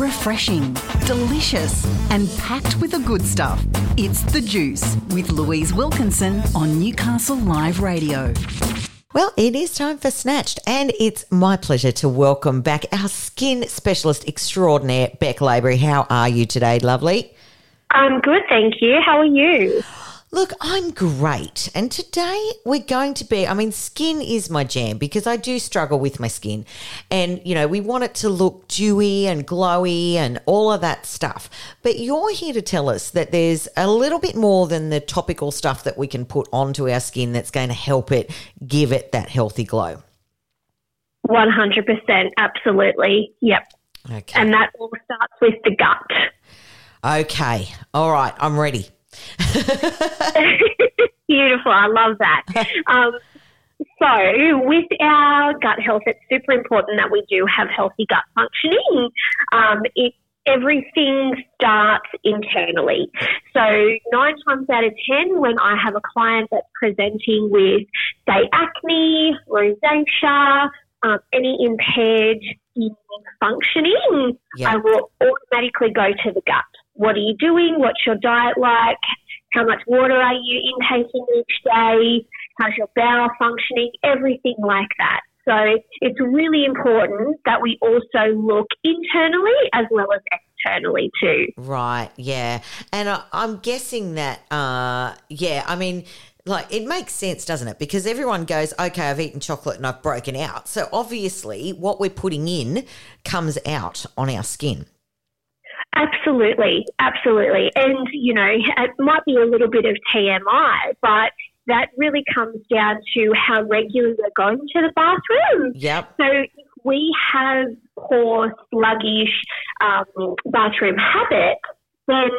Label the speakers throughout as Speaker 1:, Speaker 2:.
Speaker 1: refreshing, delicious, and packed with the good stuff. It's The Juice with Louise Wilkinson on Newcastle Live Radio.
Speaker 2: Well, it is time for Snatched, and it's my pleasure to welcome back our skin specialist extraordinaire, Bek Labry. How are you today, lovely?
Speaker 3: I'm good, thank you. How are you?
Speaker 2: Look, I'm great. And today we're going to be, I mean, skin is my jam because I do struggle with my skin. And, you know, we want it to look dewy and glowy and all of that stuff. But you're here to tell us that there's a little bit more than the topical stuff that we can put onto our skin that's going to help it give it that healthy glow.
Speaker 3: 100%, absolutely. Yep.
Speaker 2: Okay.
Speaker 3: And that all starts with the gut.
Speaker 2: Okay. All right. I'm ready.
Speaker 3: Beautiful. I love that. Um, so, with our gut health, it's super important that we do have healthy gut functioning. Um, it, everything starts internally. So, nine times out of ten, when I have a client that's presenting with, say, acne, rosacea, um, any impaired functioning. I will automatically go to the gut. What are you doing? What's your diet like? How much water are you intaking each day? How's your bowel functioning? Everything like that. So it's really important that we also look internally as well as externally too.
Speaker 2: Right, yeah. And I, I'm guessing that, uh, yeah, I mean, like it makes sense, doesn't it? Because everyone goes, okay, I've eaten chocolate and I've broken out. So obviously, what we're putting in comes out on our skin.
Speaker 3: Absolutely, absolutely. And, you know, it might be a little bit of TMI, but that really comes down to how regularly we're going to the bathroom.
Speaker 2: Yep.
Speaker 3: So if we have poor, sluggish um, bathroom habits, then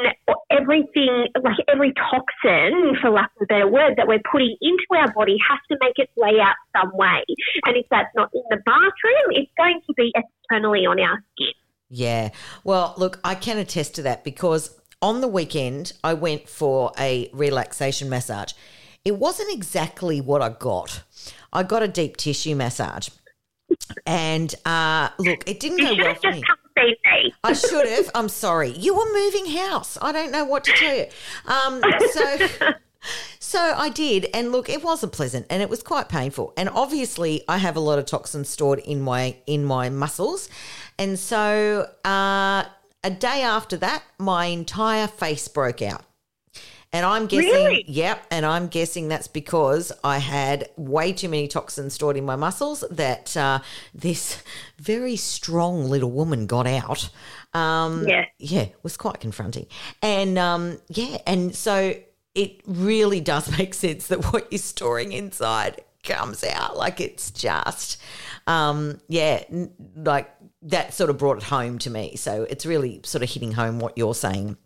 Speaker 3: everything, like every toxin, for lack of a better word, that we're putting into our body has to make its way out some way. And if that's not in the bathroom, it's going to be externally on our skin.
Speaker 2: Yeah. Well, look, I can attest to that because on the weekend I went for a relaxation massage. It wasn't exactly what I got. I got a deep tissue massage. And uh, look, it didn't
Speaker 3: You
Speaker 2: go well for me.
Speaker 3: me.
Speaker 2: I should have. I'm sorry. You were moving house. I don't know what to tell you. Um, so, so I did, and look, it wasn't pleasant, and it was quite painful. And obviously, I have a lot of toxins stored in my in my muscles, and so uh, a day after that, my entire face broke out. And I'm guessing,
Speaker 3: Really?
Speaker 2: yep, and I'm guessing that's because I had way too many toxins stored in my muscles that uh, this very strong little woman got out. Um,
Speaker 3: Yeah.
Speaker 2: yeah, it was quite confronting. And um, yeah, and so it really does make sense that what you're storing inside comes out. Like it's just, um, yeah, like that sort of brought it home to me. So it's really sort of hitting home what you're saying.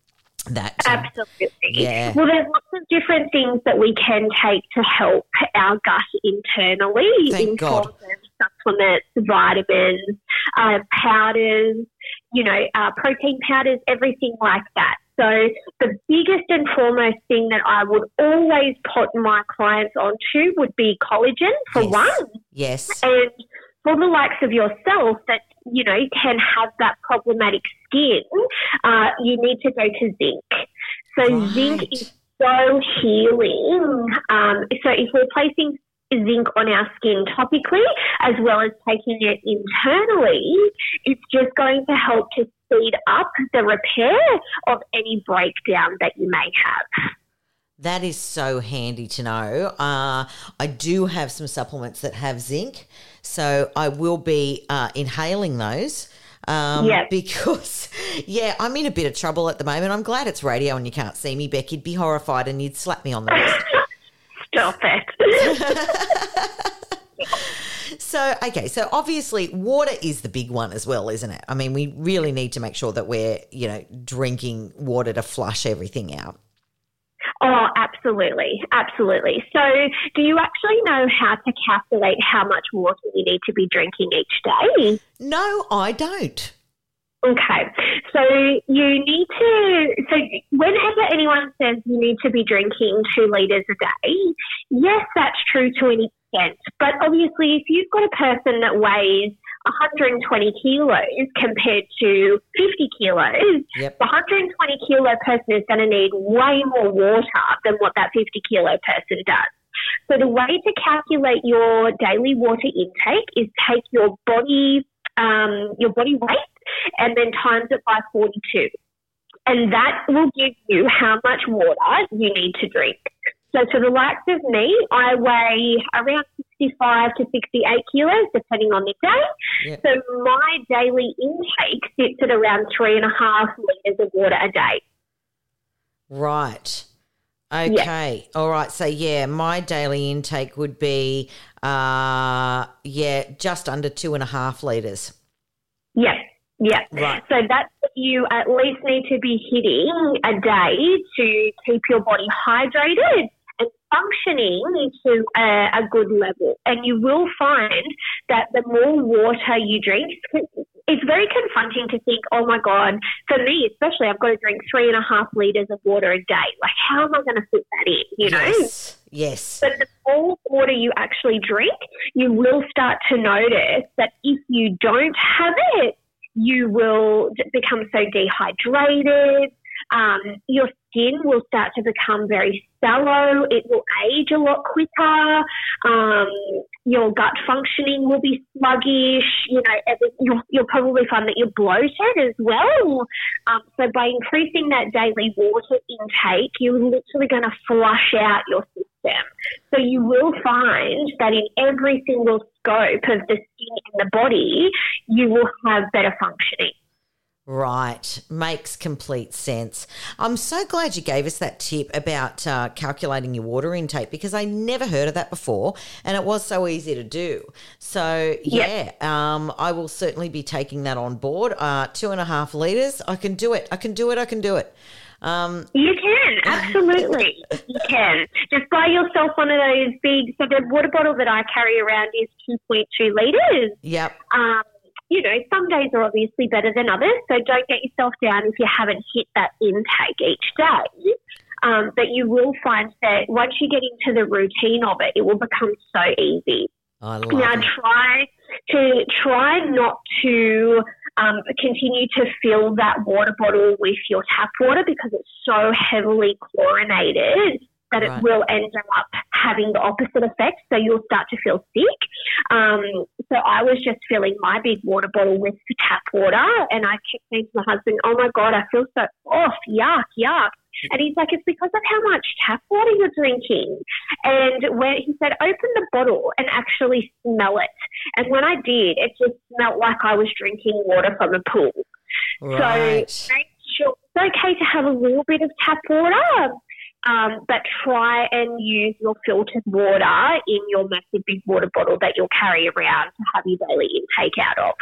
Speaker 2: That um,
Speaker 3: Absolutely.
Speaker 2: Yeah.
Speaker 3: Well, there's lots of different things that we can take to help our gut internally
Speaker 2: Thank
Speaker 3: in
Speaker 2: God.
Speaker 3: forms of supplements, vitamins, uh, powders, you know, uh, protein powders, everything like that. So the biggest and foremost thing that I would always put my clients onto would be collagen for
Speaker 2: Yes.
Speaker 3: one.
Speaker 2: yes,
Speaker 3: And for the likes of yourself that, you know, can have that problematic skin, uh, you need to go to zinc. So
Speaker 2: Right.
Speaker 3: zinc is so healing. Um, so if we're placing zinc on our skin topically as well as taking it internally, it's just going to help to speed up the repair of any breakdown that you may have.
Speaker 2: That is so handy to know. Uh, I do have some supplements that have zinc, so I will be uh, inhaling those. Um,
Speaker 3: Yes.
Speaker 2: Because, yeah, I'm in a bit of trouble at the moment. I'm glad it's radio and you can't see me, Bek. You'd be horrified and you'd slap me on the wrist.
Speaker 3: Stop it.
Speaker 2: So, okay, so obviously water is the big one as well, isn't it? I mean, we really need to make sure that we're, you know, drinking water to flush everything out.
Speaker 3: Oh, absolutely. Absolutely. So, do you actually know how to calculate how much water you need to be drinking each day?
Speaker 2: No, I don't.
Speaker 3: Okay. So, you need to, so whenever anyone says you need to be drinking two litres a day, yes, that's true to an. But obviously, if you've got a person that weighs, 120 kilos compared to 50 kilos,
Speaker 2: Yep.
Speaker 3: the 120 kilo person is going to need way more water than what that 50 kilo person does. So the way to calculate your daily water intake is take your body um, your body weight and then times it by 42. And that will give you how much water you need to drink. So for the likes of me, I weigh around 65 to 68 kilos, depending on the day.
Speaker 2: Yep.
Speaker 3: So my daily intake sits at around three and a half litres of water a day.
Speaker 2: Right. Okay. All right. So yeah, my daily intake would be uh yeah, just under two and a half litres.
Speaker 3: Yes. Yeah.
Speaker 2: Right.
Speaker 3: So that's what you at least need to be hitting a day to keep your body hydrated functioning to a, a good level. And you will find that the more water you drink, it's very confronting to think, oh my God, for me especially, I've got to drink three and a half litres of water a day. Like, how am I going to fit that in? You know?
Speaker 2: Yes. Yes.
Speaker 3: But the more water you actually drink, you will start to notice that if you don't have it, you will become so dehydrated. Um, your skin will start to become very sallow. It will age a lot quicker. Um, your gut functioning will be sluggish. You know, you'll, you'll probably find that you're bloated as well. Um, so by increasing that daily water intake, you're literally going to flush out your system. So you will find that in every single scope of the skin in the body, you will have better functioning.
Speaker 2: Right. Makes complete sense. I'm so glad you gave us that tip about uh, calculating your water intake because I never heard of that before and it was so easy to do. So, yeah, um, I will certainly be taking that on board. Uh, two and a half litres. I can do it. I can do it. I can do it. Um,
Speaker 3: You can, absolutely. you can. Just buy yourself one of those big, so the water bottle that I carry around is 2.2 litres.
Speaker 2: yep.
Speaker 3: Um, you know, some days are obviously better than others, so don't get yourself down if you haven't hit that intake each day. Um, but you will find that once you get into the routine of it, it will become so easy.
Speaker 2: I love
Speaker 3: Now
Speaker 2: it.
Speaker 3: try to try not to um, continue to fill that water bottle with your tap water because it's so heavily chlorinated that
Speaker 2: Right.
Speaker 3: it will end up having the opposite effect. So you'll start to feel sick. Um, so I was just filling my big water bottle with tap water, and I kept saying to my husband, "Oh my god, I feel so off, yuck, yuck." And he's like, it's because of how much tap water you're drinking. And when he said, open the bottle and actually smell it. And when I did, it just smelled like I was drinking water from a pool.
Speaker 2: Right.
Speaker 3: So make sure it's okay to have a little bit of tap water, um, but try and use your filtered water in your massive big water bottle that you'll carry around to have your daily intake out of.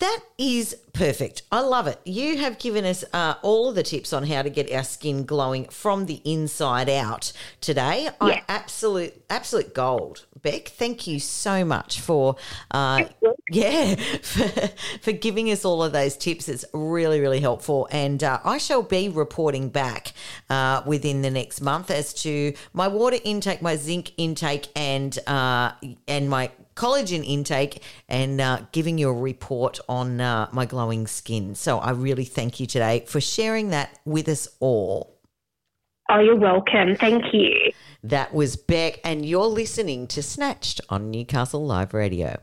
Speaker 2: That is perfect. I love it. You have given us uh, all of the tips on how to get our skin glowing from the inside out today. I
Speaker 3: Yeah.
Speaker 2: absolute absolute gold. Bek, thank you so much for uh, yeah for, for giving us all of those tips. It's really really helpful, and uh, I shall be reporting back uh, within the next month as to my water intake, my zinc intake, and uh, and my collagen intake and uh, giving you a report on uh, my glowing skin. So I really thank you today for sharing that with us all.
Speaker 3: Oh, you're welcome. Thank you.
Speaker 2: That was Bek, and you're listening to Snatched on Newcastle Live Radio.